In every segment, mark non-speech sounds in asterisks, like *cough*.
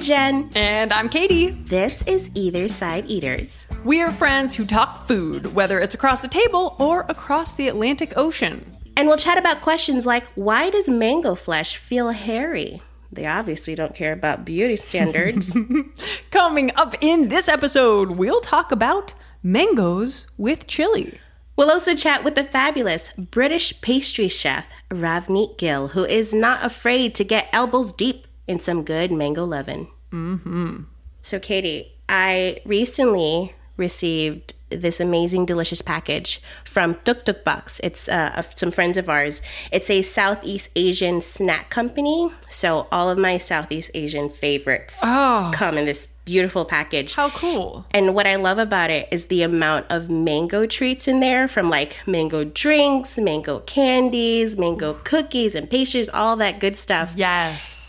I'm Jen. And I'm Katie. This is Either Side Eaters. We are friends who talk food, whether it's across the table or across the Atlantic Ocean. And we'll chat about questions like why does mango flesh feel hairy? They obviously don't care about beauty standards. *laughs* Coming up in this episode, we'll talk about mangoes with chili. we'll also chat with the fabulous British pastry chef Ravneet Gill, who is not afraid to get elbows deep in some good mango leaven. Mm-hmm. So, Katie, I recently received this amazing, delicious package from Tuk Tuk Box. It's uh, some friends of ours. It's a Southeast Asian snack company. So, all of my Southeast Asian favorites Oh. come in this beautiful package. How cool. And what I love about it is the amount of mango treats in there from like mango drinks, mango candies, mango cookies and pastries, all that good stuff. Yes.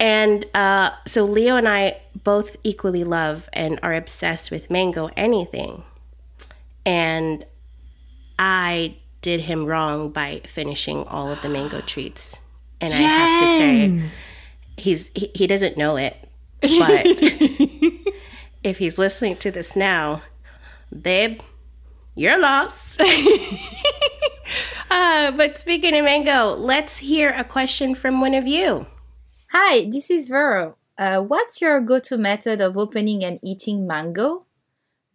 And uh, so Leo and I both equally love and are obsessed with mango anything. And I did him wrong by finishing all of the mango treats. And I have to say, he's he, he doesn't know it, but *laughs* if he's listening to this now, babe, you're lost. *laughs* uh, but speaking of mango, let's hear a question from one of you. Hi, this is Vero. Uh, what's your go to method of opening and eating mango?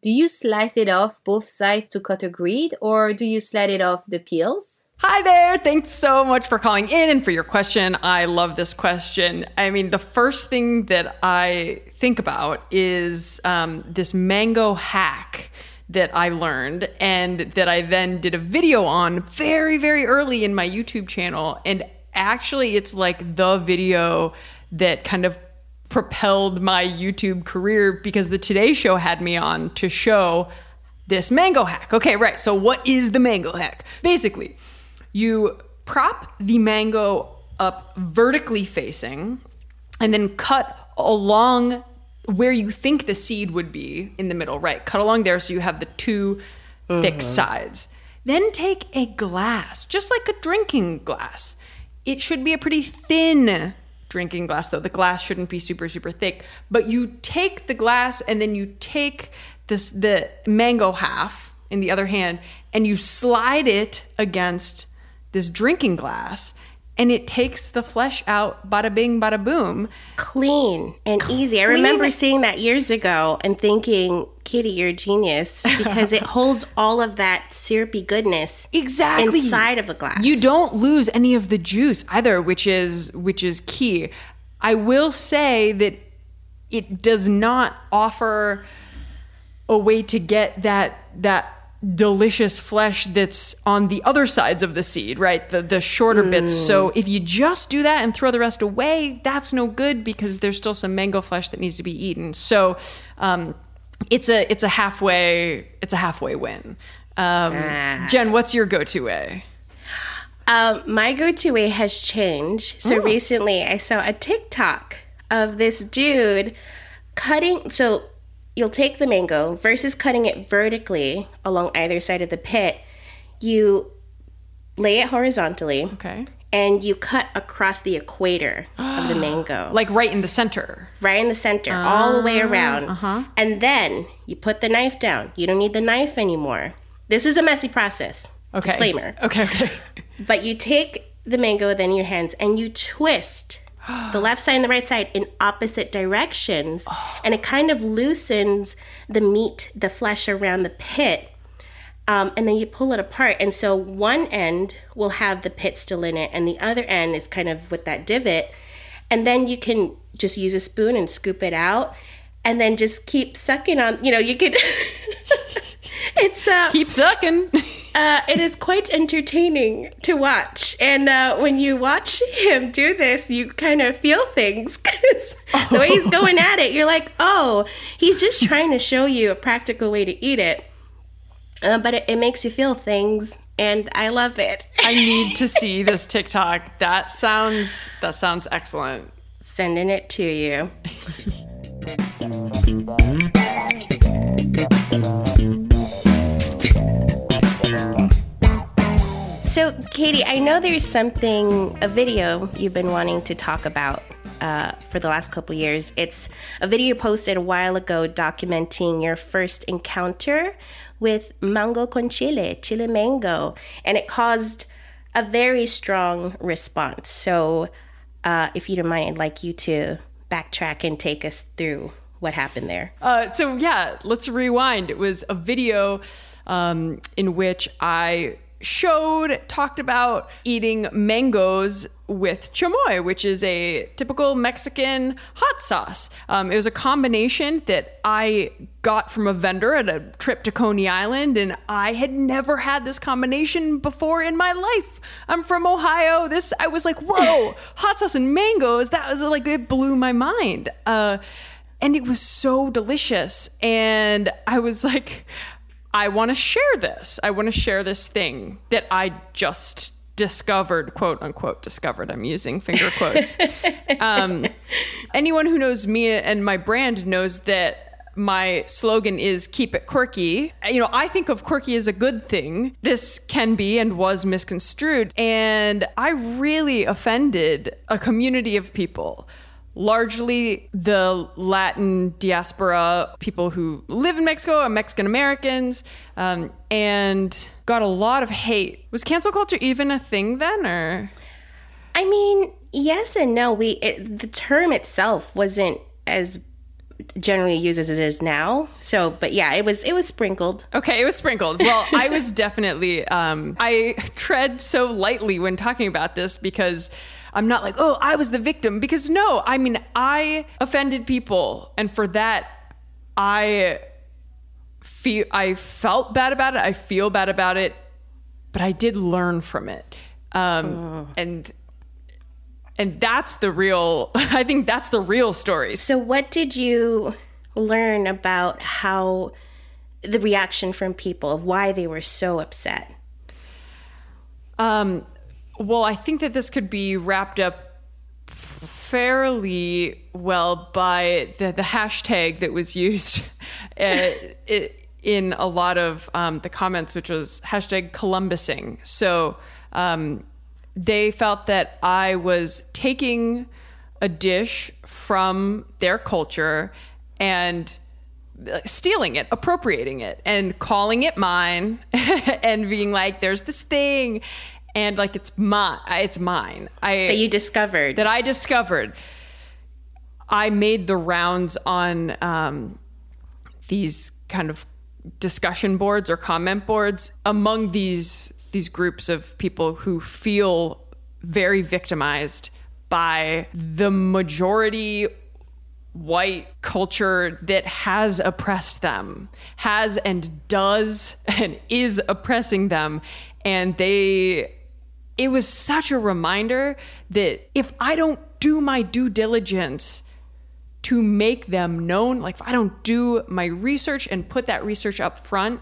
Do you slice it off both sides to cut a grid, or do you slide it off the peels? Hi there. Thanks so much for calling in and for your question. I love this question. I mean, the first thing that I think about is um, this mango hack that I learned and that I then did a video on very, very early in my YouTube channel. And actually, it's like the video that kind of propelled my YouTube career because the Today Show had me on to show this mango hack. Okay, right. So, what is the mango hack? Basically, you prop the mango up vertically facing and then cut along where you think the seed would be in the middle, right? Cut along there so you have the 2 thick uh-huh. sides. Then take a glass, just like a drinking glass. It should be a pretty thin drinking glass, though. The glass shouldn't be super, super thick. But you take the glass and then you take this the mango half in the other hand and you slide it against this drinking glass and it takes the flesh out bada bing bada boom Clean and easy. I remember seeing that years ago and thinking, Kitty, you're a genius *laughs* because it holds all of that syrupy goodness exactly inside of a glass. you don't lose any of the juice either which is which is key i will say that it does not offer a way to get that that delicious flesh that's on the other sides of the seed, right? The the shorter bits. So if you just do that and throw the rest away, that's no good because there's still some mango flesh that needs to be eaten. So um, it's a it's a halfway it's a halfway win. Um, Jen, what's your go-to way? Um, my go-to way has changed. So recently, I saw a TikTok of this dude cutting. So you'll take the mango versus cutting it vertically along either side of the pit. You lay it horizontally, Okay. and you cut across the equator of the *gasps* mango, Like right in the center. right in the center, all the way ah, around. Uh-huh. And then you put the knife down. You don't need the knife anymore. This is a messy process. Okay. Disclaimer. *laughs* Okay, okay. But you take the mango then in your hands and you twist the left side and the right side in opposite directions. And it kind of loosens the meat, the flesh around the pit. Um, and then you pull it apart. And so one end will have the pit still in it, and the other end is kind of with that divot. And then you can just use a spoon and scoop it out, and then just keep sucking on. You know, you could. *laughs* it's uh, Keep sucking. *laughs* uh, it is quite entertaining to watch. And uh, when you watch him do this, you kind of feel things *laughs* because the way he's going at it, you're like, oh, he's just trying to show you a practical way to eat it. Uh, but it, it makes you feel things, and I love it. I *laughs* need to see this TikTok. That sounds that sounds excellent. Sending it to you. *laughs* So, Katie, I know there's something, a video you've been wanting to talk about uh, for the last couple years. It's a video posted a while ago documenting your first encounter with mango con chile, chile mango, and it caused a very strong response. So, uh, if you don't mind, I'd like you to backtrack and take us through what happened there. Uh, so yeah, let's rewind. It was a video um, in which I showed, talked about eating mangoes with chamoy, which is a typical Mexican hot sauce. Um, it was a combination that I got from a vendor at a trip to Coney Island, and I had never had this combination before in my life. I'm from Ohio. This I was like, whoa, *laughs* hot sauce and mangoes. That was like it blew my mind. Uh, and it was so delicious, and I was like. I want to share this. I want to share this thing that I just discovered, quote unquote, discovered. I'm using finger quotes. *laughs* um, anyone who knows me and my brand knows that my slogan is keep it quirky. You know, I think of quirky as a good thing. This can be and was misconstrued. And I really offended a community of people largely the Latin diaspora, people who live in Mexico are Mexican Americans, um, and got a lot of hate. Was cancel culture even a thing then, or? I mean, yes and no. We it, the term itself wasn't as generally used as it is now. So, but yeah, it was it was sprinkled. Okay, it was sprinkled. Well, *laughs* I was definitely um, I *laughs* tread so lightly when talking about this because I'm not like, oh, I was the victim. Because no, I mean, I offended people. And for that, I feel I felt bad about it. I feel bad about it, but I did learn from it. Um, and and that's the real *laughs* I think that's the real story. So, what did you learn about how the reaction from people of why they were so upset? Um, well, I think that this could be wrapped up fairly well by the, the hashtag that was used *laughs* uh, in a lot of um, the comments, which was hashtag Columbusing. So um, they felt that I was taking a dish from their culture and stealing it, appropriating it, and calling it mine, *laughs* and being like, "There's this thing," and like it's my, it's mine. I That you discovered. that I discovered. I made the rounds on um, these kind of discussion boards or comment boards among these these groups of people who feel very victimized by the majority white culture that has oppressed them, has and does *laughs* and is oppressing them. And they, it was such a reminder that if I don't do my due diligence to make them known, like if I don't do my research and put that research up front,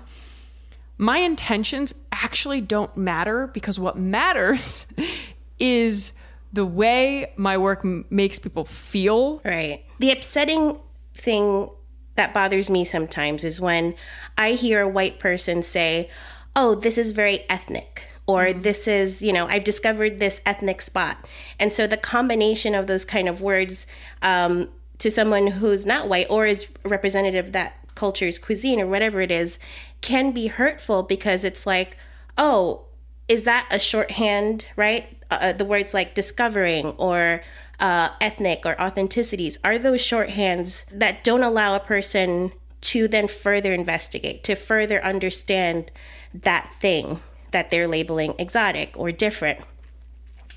my intentions actually don't matter because what matters *laughs* is the way my work m- makes people feel Right. The upsetting thing that bothers me sometimes is when I hear a white person say, Oh, this is very ethnic. Or this is, you know, I've discovered this ethnic spot. And so the combination of those kind of words um, to someone who's not white or is representative of that culture's cuisine or whatever it is can be hurtful because it's like, oh, is that a shorthand, right? Uh, the words like discovering or uh, ethnic or authenticities are those shorthands that don't allow a person to then further investigate, to further understand that thing that they're labeling exotic or different.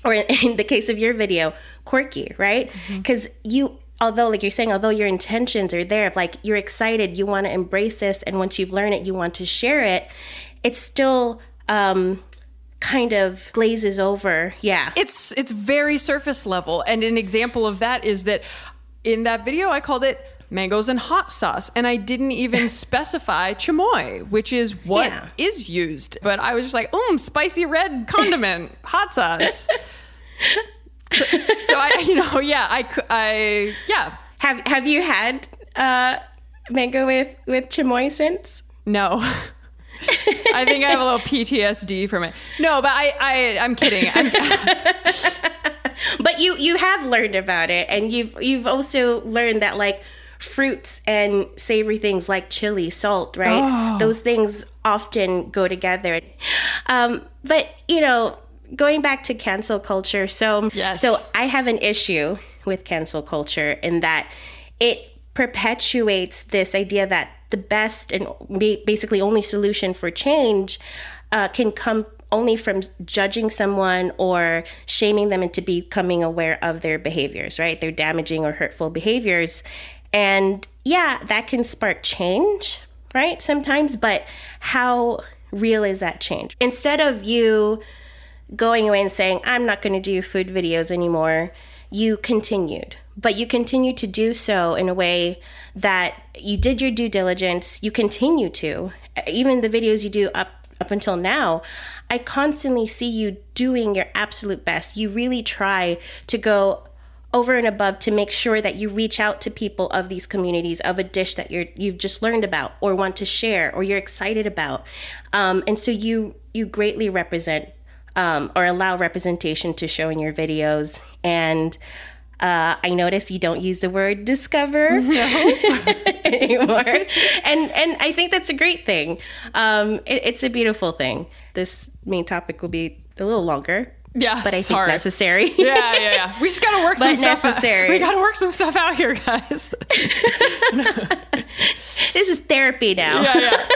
Or in the case of your video, quirky, right? Because mm-hmm. you although like you're saying although your intentions are there of like you're excited you want to embrace this and once you've learned it you want to share it it's still um kind of glazes over yeah it's it's very surface level and an example of that is that in that video i called it mangoes and hot sauce and i didn't even *laughs* specify chamoy which is what yeah. is used but i was just like um spicy red condiment *laughs* hot sauce *laughs* so, so, I, you know, yeah, I, I, yeah. Have Have you had uh, mango with with chamoy since? No. I think I have a little PTSD from it. No, but I, I, I'm kidding. I'm, but you, you have learned about it, and you've, you've also learned that like fruits and savory things like chili, salt, right? Oh. Those things often go together. Um, but you know, going back to cancel culture, so yes. so I have an issue with cancel culture in that it perpetuates this idea that the best and basically only solution for change uh, can come only from judging someone or shaming them into becoming aware of their behaviors, right? Their damaging or hurtful behaviors. And yeah, that can spark change, right? Sometimes, but how real is that change? Instead of you going away and saying, I'm not going to do food videos anymore, you continued. But you continued to do so in a way that you did your due diligence, you continue to. Even the videos you do up up until now, I constantly see you doing your absolute best. You really try to go over and above to make sure that you reach out to people of these communities of a dish that you're you've just learned about or want to share or you're excited about um, and so you you greatly represent um, or allow representation to show in your videos. And uh, I notice you don't use the word discover *laughs* no. *laughs* anymore, and and I think that's a great thing. Um, it, it's a beautiful thing. This main topic will be a little longer, yeah, but I think hard. necessary. yeah, yeah, yeah. *laughs* We just gotta work some stuff. Out. We gotta work some stuff out here, guys. *laughs* *laughs* this is therapy now. Yeah, yeah.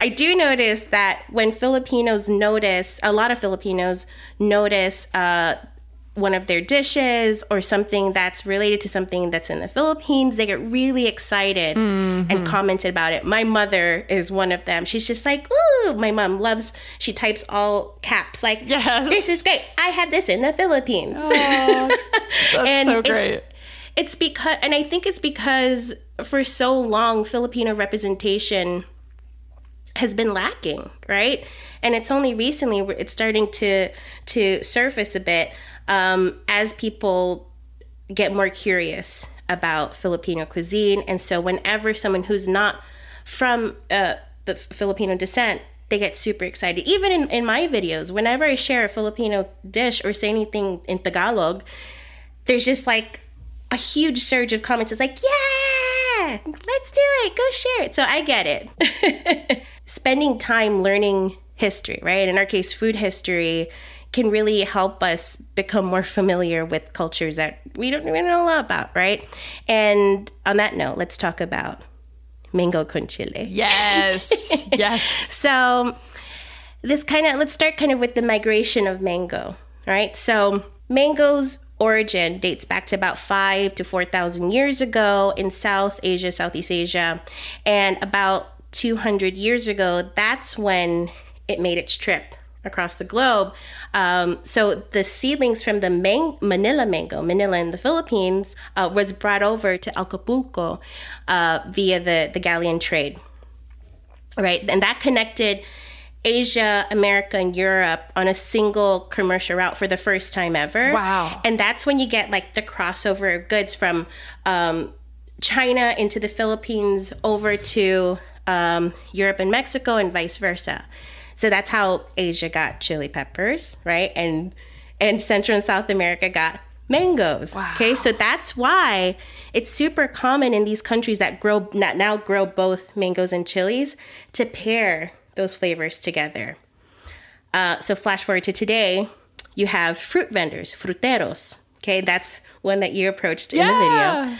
I do notice that when Filipinos notice, a lot of Filipinos notice uh, one of their dishes or something that's related to something that's in the Philippines, they get really excited mm-hmm. and commented about it. My mother is one of them. She's just like, ooh, my mom loves, she types all caps, like, yes. this is great. I had this in the Philippines. Oh, *laughs* that's so great. It's, it's because, and I think it's because for so long, Filipino representation has been lacking, right? And it's only recently it's starting to to surface a bit um, as people get more curious about Filipino cuisine. And so, whenever someone who's not from uh, the Filipino descent, they get super excited. Even in, in my videos, whenever I share a Filipino dish or say anything in Tagalog, there's just like a huge surge of comments. It's like, yeah, let's do it, go share it. So I get it. *laughs* spending time learning history, right? In our case, food history can really help us become more familiar with cultures that we don't even know a lot about, right? And on that note, let's talk about mango con chile. Yes, *laughs* yes. so this kind of let's start kind of with the migration of mango, right? So mango's origin dates back to about five to four thousand years ago in South Asia, Southeast Asia, and about 200 years ago, that's when it made its trip across the globe. Um, so the seedlings from the man- Manila mango, Manila in the Philippines, uh, was brought over to Acapulco uh, via the, the galleon trade. Right, and that connected Asia, America, and Europe on a single commercial route for the first time ever. Wow. And that's when you get like the crossover of goods from um, China into the Philippines over to um, Europe and Mexico, and vice versa. So that's how Asia got chili peppers, right? And and Central and South America got mangoes. Wow. Okay, so that's why it's super common in these countries that grow now grow both mangoes and chilies to pair those flavors together. Uh, so flash forward to today, you have fruit vendors, fruteros, Okay, that's one that you approached in the video.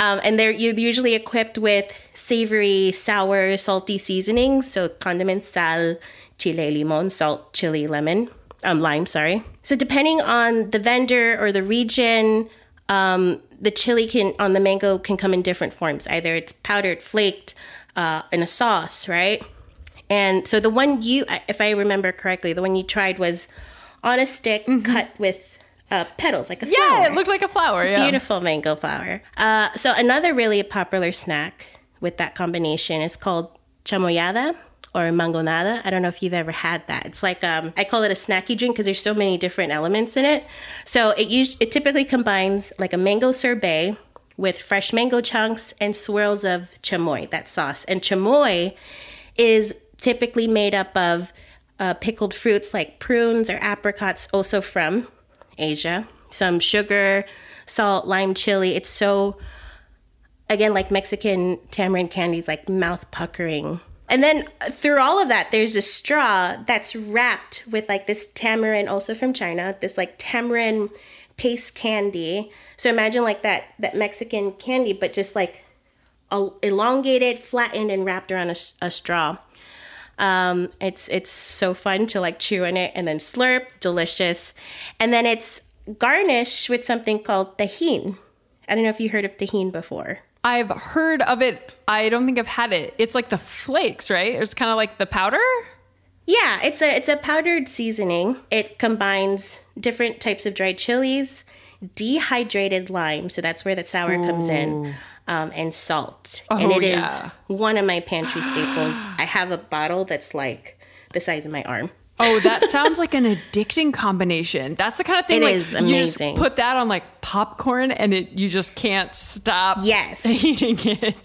Um, and they're u- usually equipped with savory, sour, salty seasonings. So condiments, sal, chile, limon, salt, chili, lemon, um, lime, sorry. So depending on the vendor or the region, um, the chili can on the mango can come in different forms. Either it's powdered, flaked, uh, in a sauce, right? And so the one you, if I remember correctly, the one you tried was on a stick cut with uh, petals, like a Mm-hmm. Yeah, it looked like a flower. Yeah. Beautiful mango flower. Uh, so another really popular snack with that combination is called chamoyada or mangonada. I don't know if you've ever had that. It's like um, I call it a snacky drink because there's so many different elements in it. So it us- it typically combines like a mango sorbet with fresh mango chunks and swirls of chamoy, that sauce. And chamoy is typically made up of uh, pickled fruits like prunes or apricots, also from Asia. Some sugar, salt, lime chili. It's so, again, like Mexican tamarind candies, like mouth puckering. And then through all of that, there's a straw that's wrapped with like this tamarind, also from China, this like tamarind paste candy. So imagine like that that Mexican candy, but just like el- elongated, flattened, and wrapped around a straw. Um, it's it's so fun to like chew on it and then slurp, delicious, and then it's garnished with something called tajin. I don't know if you heard of tajin before. I've heard of it. I don't think I've had it. It's like the flakes, right? It's kind of like the powder. Yeah, it's a it's a powdered seasoning. It combines different types of dried chilies, dehydrated lime, so that's where the sour comes in, um, and salt. Oh, and it is yeah. one of my pantry staples. I have a bottle that's like the size of my arm. Oh, that sounds like an addicting combination. That's the kind of thing It like is you amazing. just put that on like popcorn and it you just can't stop Yes. *laughs* eating it.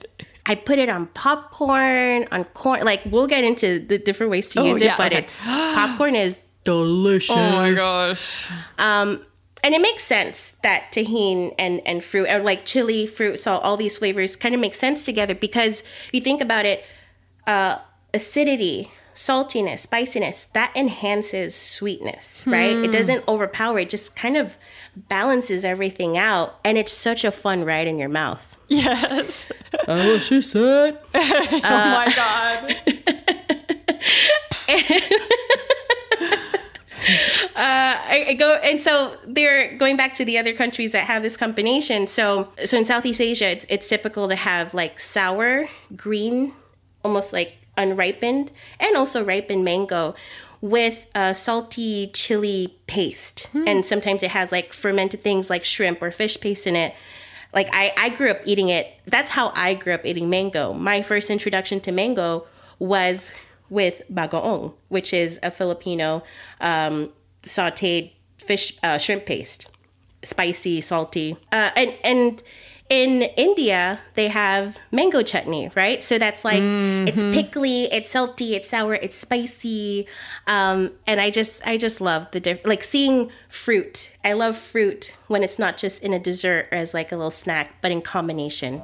I put it on popcorn, on corn. Like we'll get into the different ways to Oh, use yeah, it, but okay. it's popcorn is *gasps* delicious. Oh my gosh. Um, and it makes sense that tajin and and fruit, or like chili, fruit, salt, all these flavors kind of make sense together because if you think about it, uh, acidity, saltiness, spiciness that enhances sweetness, right? It hmm. doesn't overpower; it just kind of balances everything out, and it's such a fun ride in your mouth. Yes. Oh, she said. *laughs* oh my god. *laughs* Uh, I, I go and so they're going back to the other countries that have this combination. So so in Southeast Asia, it's it's typical to have like sour, green, almost like unripened, and also ripened mango with a salty chili paste. And sometimes it has like fermented things like shrimp or fish paste in it. Like I, I grew up eating it. That's how I grew up eating mango. My first introduction to mango was with bagoong, which is a Filipino um, sautéed fish uh, shrimp paste, spicy, salty, uh, and and in India they have mango chutney, right? So that's like it's pickly, it's salty, it's sour, it's spicy, um, and I just I just love the diff- like seeing fruit. I love fruit when it's not just in a dessert or as like a little snack, but in combination.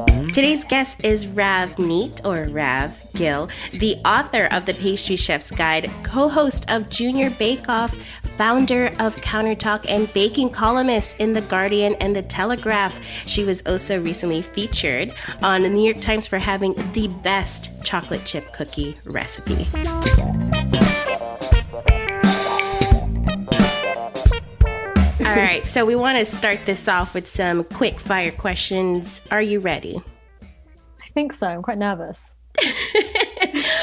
Mm-hmm. Today's guest is Ravneet or Rav Gill, the author of the Pastry Chef's Guide, co host of Junior Bake Off, founder of Counter Talk, and baking columnist in The Guardian and The Telegraph. She was also recently featured on the New York Times for having the best chocolate chip cookie recipe. All right, so we want to start this off with some quick fire questions. Are you ready? I think so. I'm quite nervous. *laughs*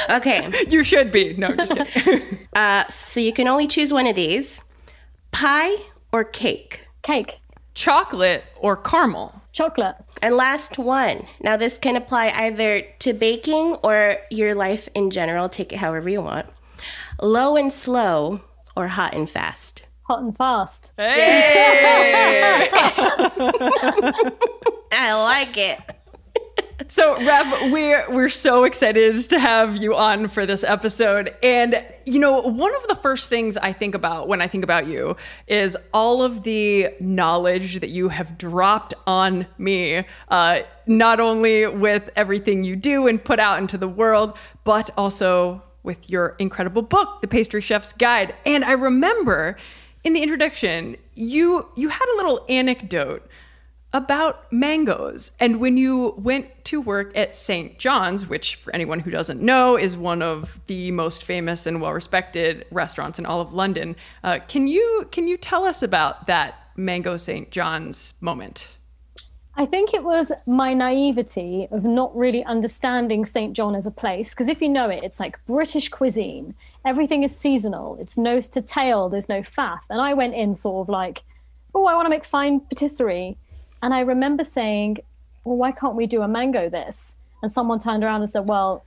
Okay. You should be. No, just kidding. *laughs* Uh, so you can only choose one of these pie or cake. Cake, Chocolate or caramel? chocolate, And last one. Now, this can apply either to baking or your life in general. Take it however you want. Low and slow or hot and fast. Hot and fast. Hey! *laughs* I like it. So, Rav, we're we're so excited to have you on for this episode. And you know, one of the first things I think about when I think about you is all of the knowledge that you have dropped on me. Uh, not only with everything you do and put out into the world, but also with your incredible book, The Pastry Chef's Guide. And I remember in the introduction, you you had a little anecdote about mangoes. And when you went to work at St. John's, which for anyone who doesn't know is one of the most famous and well-respected restaurants in all of London, uh, can you can you tell us about that Mango St. John's moment? I think it was my naivety of not really understanding St. John as a place. Because if you know it, it's like British cuisine. Everything is seasonal. It's nose to tail. There's no faff. And I went in sort of like, oh, I want to make fine patisserie. And I remember saying, well, why can't we do a mango this? And someone turned around and said, well,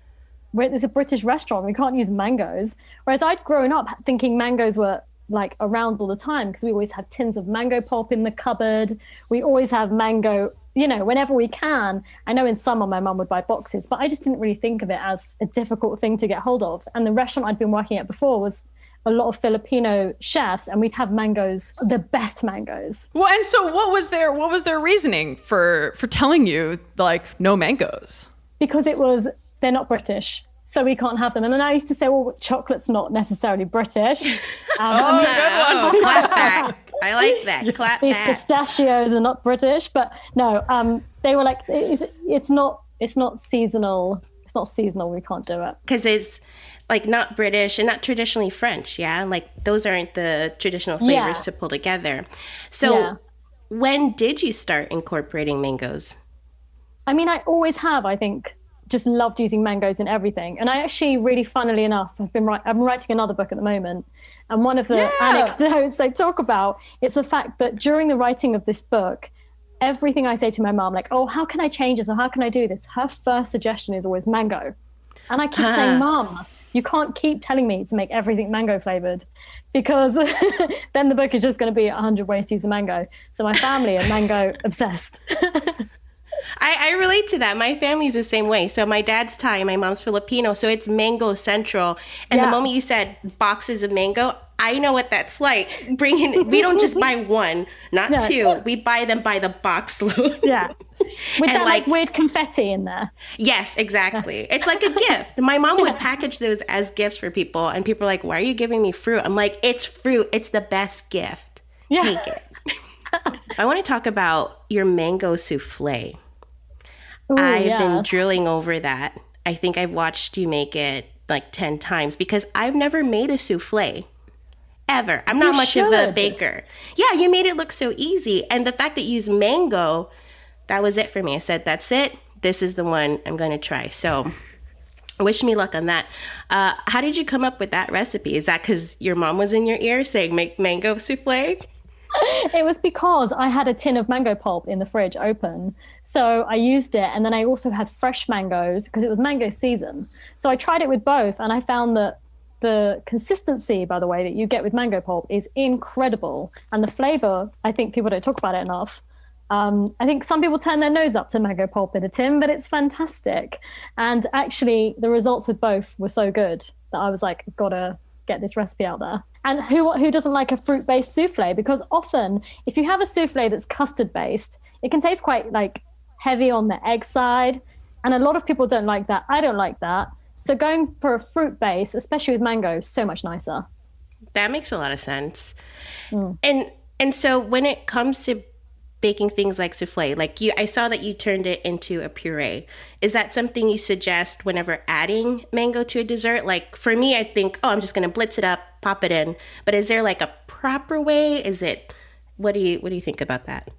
it's a British restaurant. We can't use mangoes. Whereas I'd grown up thinking mangoes were like around all the time because we always have tins of mango pulp in the cupboard. We always have mango, you know, whenever we can. I know in summer my mum would buy boxes, but I just didn't really think of it as a difficult thing to get hold of. And the restaurant I'd been working at before was a lot of Filipino chefs, and we'd have mangoes, the best mangoes. Well, and so what was their what was their reasoning for for telling you like no mangoes? Because it was they're not British. So we can't have them. And then I used to say, well, chocolate's not necessarily British. *laughs* Um, oh, good *laughs* one. Clap *laughs* back. I like that. Clap these back. pistachios are not British, but no, um, they were like, it's, it's not, it's not seasonal. It's not seasonal. We can't do it. Because it's like not British and not traditionally French. Yeah. Like those aren't the traditional flavors Yeah. to pull together. So Yeah. when did you start incorporating mangoes? I mean, I always have. I think just loved using mangoes in everything. And I actually, really funnily enough, I've been writing. I'm writing another book at the moment, and one of the Yeah. anecdotes I talk about is the fact that during the writing of this book, everything I say to my mom, like, "Oh, how can I change this? Or how can I do this?" Her first suggestion is always mango, and I keep saying, "Mom, you can't keep telling me to make everything mango flavored." Because *laughs* then the book is just going to be 100 ways to use a mango. So my family are mango obsessed. *laughs* I, I relate to that. My family's the same way. So my dad's Thai, my mom's Filipino, so it's mango central. And the moment you said boxes of mango, I know what that's like. Bringing, we don't just buy *laughs* one, not Yeah. two. We buy them by the box *laughs* load. Yeah. With And that like, like- weird confetti in there. Yes, exactly. *laughs* It's like a gift. My mom would package those as gifts for people, and people are like, "Why are you giving me fruit?" I'm like, "It's fruit. It's the best gift. Yeah. Take it." I want to talk about your mango souffle. I've been yes. drilling over that. I think I've watched you make it like 10 times because I've never made a souffle ever. I'm not You much of a baker. Yeah, you made it look so easy. And the fact that you use mango, that was it for me. I said, that's it. This is the one I'm going to try. So, wish me luck on that. Uh, how did you come up with that recipe? Is that because your mom was in your ear saying, make mango souffle? It was because I had a tin of mango pulp in the fridge open. So I used it. And then I also had fresh mangoes because it was mango season. So I tried it with both. And I found that the consistency, by the way, that you get with mango pulp is incredible. And the flavor, I think people don't talk about it enough. Um, I think some people turn their nose up to mango pulp in a tin, but it's fantastic. And actually, the results with both were so good that I was like, gotta get this recipe out there. And who who doesn't like a fruit based souffle? Because often, if you have a souffle that's custard based, it can taste quite like heavy on the egg side, and a lot of people don't like that. I don't like that. So going for a fruit base, especially with mango, is so much nicer. That makes a lot of sense. Mm. And and so when it comes to baking things like souffle, like you I saw that you turned it into a puree. Is that something you suggest whenever adding mango to a dessert? Like for me I think, oh, I'm just to blitz it up, pop it in. But is there like a proper way? Is it what do you what do you think about that?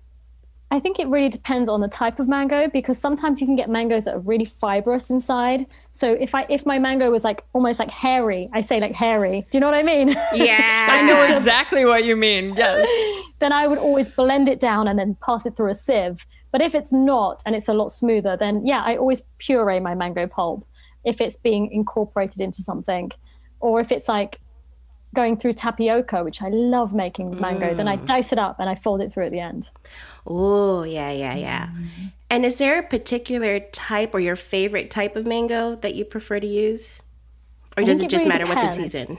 I think it really depends on the type of mango because sometimes you can get mangoes that are really fibrous inside. So if I if my mango was like almost like hairy, I say like hairy. Do you know what I mean? Yeah. *laughs* I know exactly what you mean. Yes. *laughs* then I would always blend it down and then pass it through a sieve. But if it's not and it's a lot smoother, then yeah, I always puree my mango pulp if it's being incorporated into something. Or if it's like going through tapioca, which I love making mango. Then I mm. dice it up and I fold it through at the end. Oh, yeah, yeah, yeah. Mm-hmm. And is there a particular type or your favorite type of mango that you prefer to use? Or does it it just really matter what's in season?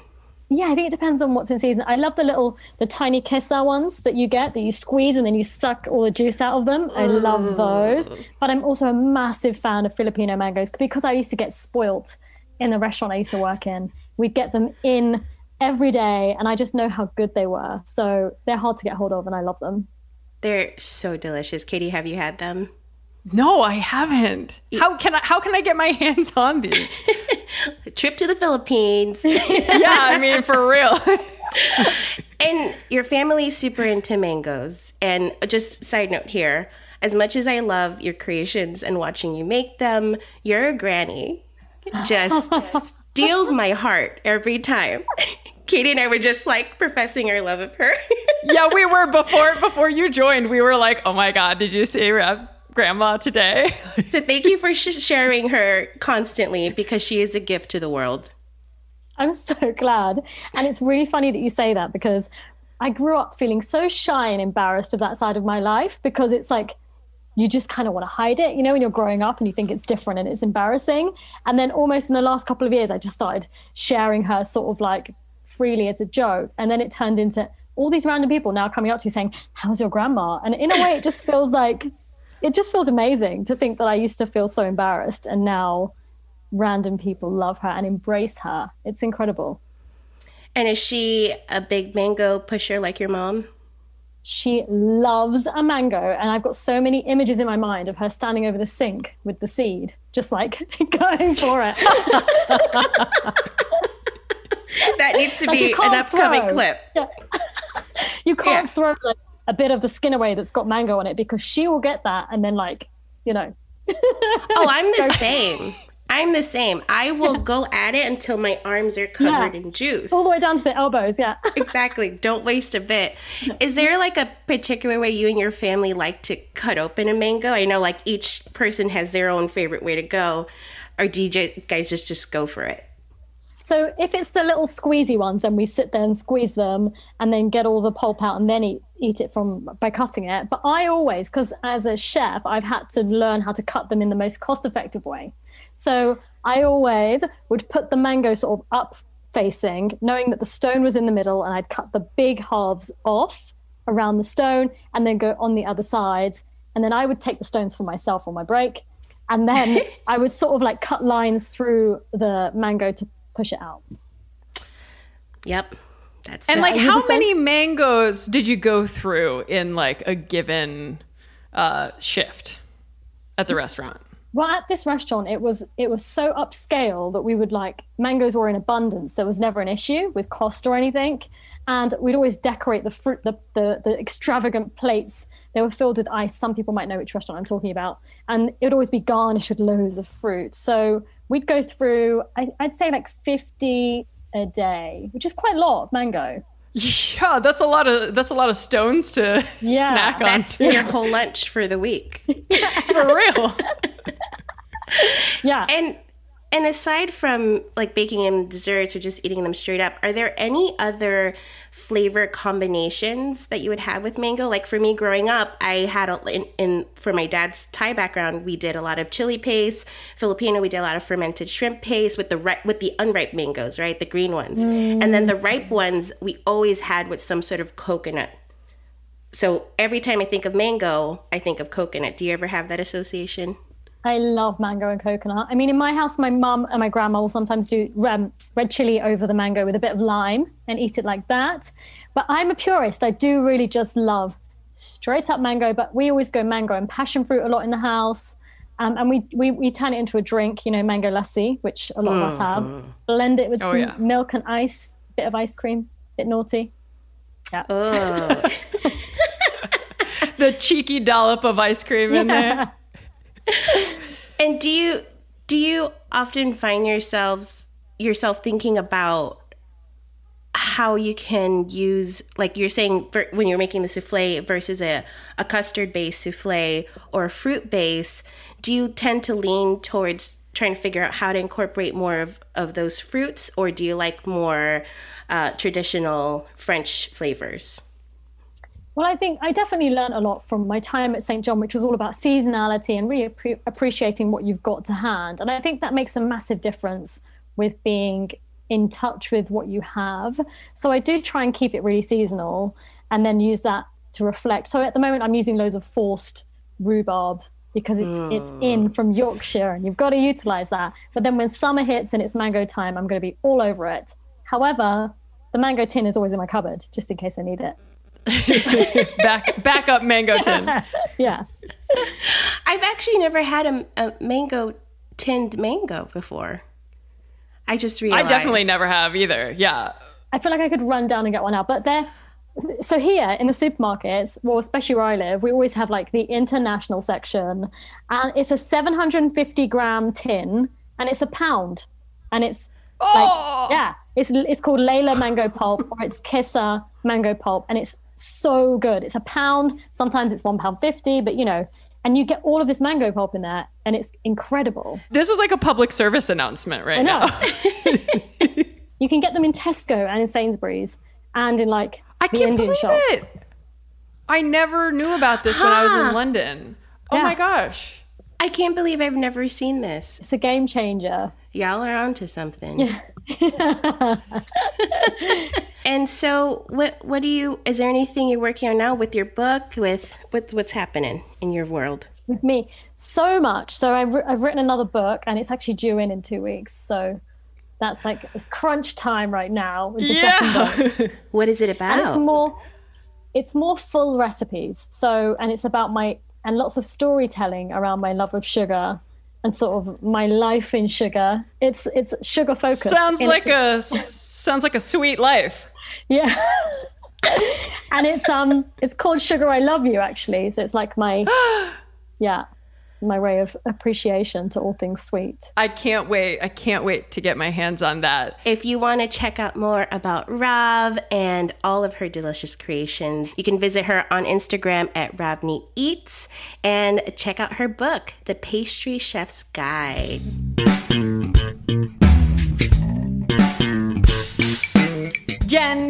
Yeah, I think it depends on what's in season. I love the little, the tiny kissa ones that you get that you squeeze and then you suck all the juice out of them. I love those. But I'm also a massive fan of Filipino mangoes because I used to get spoilt in the restaurant I used to work in. We'd get them in every day and I just know how good they were. So they're hard to get hold of and I love them. They're so delicious. Katie, have you had them? No, I haven't. How can I how can I get my hands on these? *laughs* Trip to the Philippines. *laughs* yeah, I mean for real. *laughs* and your family's super into mangoes. And just side note here, as much as I love your creations and watching you make them, your granny Just, just steals my heart every time. *laughs* Katie and I were just like professing our love of her. *laughs* yeah, we were before before you joined. We were like, "Oh my god, did you see Rav grandma today?" so thank you for sh- sharing her constantly because she is a gift to the world. I'm so glad. And it's really funny that you say that because I grew up feeling so shy and embarrassed of that side of my life because it's like you just kind of want to hide it, you know, when you're growing up and you think it's different and it's embarrassing. And then almost in the last couple of years, I just started sharing her sort of like freely as a joke. And then it turned into all these random people now coming up to you saying, How's your grandma? And in a way, it just feels like it just feels amazing to think that I used to feel so embarrassed and now random people love her and embrace her. It's incredible. And is she a big mango pusher like your mom? She loves a mango, and I've got so many images in my mind of her standing over the sink with the seed, just like *laughs* going for it. *laughs* that needs to Like, be an upcoming throw. clip. Yeah. *laughs* you can't Yeah. throw like, a bit of the skin away that's got mango on it because she will get that and then, like, you know, Oh, I'm the same. I'm the same. I will go at it until my arms are covered Yeah. in juice. all the way down to the elbows. Yeah. *laughs* exactly. Don't waste a bit. Is there like a particular way you and your family like to cut open a mango? I know like each person has their own favorite way to go. Or do you guys just just go for it? So if it's the little squeezy ones, then we sit there and squeeze them and then get all the pulp out and then eat, eat it from by cutting it. But I always, because as a chef, I've had to learn how to cut them in the most cost effective way. So I always would put the mango sort of up facing, knowing that the stone was in the middle, and I'd cut the big halves off around the stone and then go on the other side. And then I would take the stones for myself on my break. And then *laughs* I would sort of like cut lines through the mango to push it out. Yep. That's And it. like, how many mangoes did you go through in like a given uh, shift at the restaurant? Well, at this restaurant, it was it was so upscale that we would like mangoes were in abundance. There was never an issue with cost or anything, and we'd always decorate the fruit, the the, the extravagant plates. They were filled with ice. Some people might know which restaurant I'm talking about, and it would always be garnished with loads of fruit. So we'd go through, I, I'd say like 50 a day, which is quite a lot of mango. *laughs* Yeah, that's a lot of that's a lot of stones to *laughs* Yeah. snack on That's too. your whole lunch for the week. *laughs* For real. *laughs* Yeah. And and aside from like baking in desserts or just eating them straight up, are there any other flavor combinations that you would have with mango? Like for me growing up, I had a, in, in for my dad's Thai background, we did a lot of chili paste. Filipino, we did a lot of fermented shrimp paste with the ri- with the unripe mangoes, right, the green ones, mm. and then the ripe ones we always had with some sort of coconut. So every time I think of mango, I think of coconut. Do you ever have that association? I love mango and coconut. I mean, in my house, my mum and my grandma will sometimes do um, red chili over the mango with a bit of lime and eat it like that. But I'm a purist. I do really just love straight up mango, but we always go mango and passion fruit a lot in the house. Um, and we, we we turn it into a drink, you know, mango lassi, which a lot of us have. Blend it with Oh, some yeah. milk and ice, bit of ice cream, bit naughty. Oh. *laughs* *laughs* the cheeky dollop of ice cream in there. And do you do you often find yourselves yourself thinking about how you can use like you're saying when you're making the souffle versus a, a custard based souffle or a fruit base do you tend to lean towards trying to figure out how to incorporate more of, of those fruits, or do you like more uh, traditional French flavors? Well, I think I definitely learned a lot from my time at St. John, which was all about seasonality and really appre- appreciating what you've got to hand. And I think that makes a massive difference with being in touch with what you have. So I do try and keep it really seasonal and then use that to reflect. So at the moment, I'm using loads of forced rhubarb because it's mm. it's in from Yorkshire and you've got to utilize that. But then when summer hits and it's mango time, I'm going to be all over it. However, the mango tin is always in my cupboard just in case I need it. *laughs* back back up mango tin. *laughs* yeah. I've actually never had a, a, mango tinned mango before. I just realized. I definitely never have either. Yeah. I feel like I could run down and get one out, but they're so here in the supermarkets, well, especially where I live, we always have like the international section, and it's a 750 gram tin, and it's a pound, and it's oh! like yeah, it's it's called Layla mango pulp or it's Kesar mango pulp, and it's so good. It's a pound. Sometimes it's one pound fifty, but you know, and you get all of this mango pulp in there, and it's incredible. This is like a public service announcement right now. *laughs* *laughs* you can get them in Tesco and in Sainsbury's and in like I the can't Indian believe shops. It. I never knew about this huh. when I was in London. Oh yeah. my gosh. I can't believe I've never seen this. It's a game changer. Y'all are onto something. Yeah. *laughs* and so what what do you is there anything you're working on now with your book with what's what's happening in your world? With me, so much. So I've, I've written another book and it's actually due in in two weeks. So that's like it's crunch time right now with the yeah. second book. *laughs* what is it about? And it's more it's more full recipes. So and it's about my and lots of storytelling around my love of sugar and sort of my life in sugar. It's it's sugar focused. Sounds like a sounds like a sweet life. Yeah. *laughs* and it's um it's called Sugar I Love You actually. So it's like my *gasps* yeah my way of appreciation to all things sweet. I can't wait. I can't wait to get my hands on that. If you want to check out more about Rav and all of her delicious creations, you can visit her on Instagram at Ravneet Eats and check out her book, The Pastry Chef's Guide.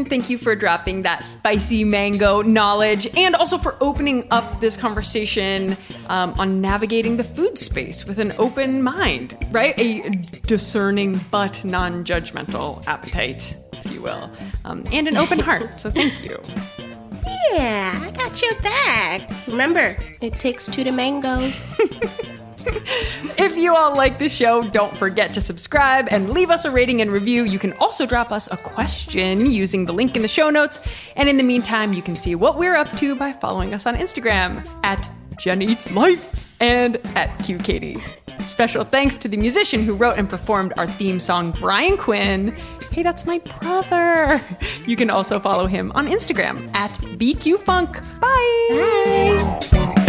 Thank you for dropping that spicy mango knowledge and also for opening up this conversation um, on navigating the food space with an open mind, right? A discerning but non judgmental appetite, if you will, um, and an open heart. So thank you. Yeah, I got your back. Remember, it takes two to mango. *laughs* *laughs* if you all like the show, don't forget to subscribe and leave us a rating and review. You can also drop us a question using the link in the show notes. And in the meantime, you can see what we're up to by following us on Instagram at Jen Eats Life and at QKatie. Special thanks to the musician who wrote and performed our theme song, Brian Quinn. Hey, that's my brother. You can also follow him on Instagram at BQFunk. Bye. Bye.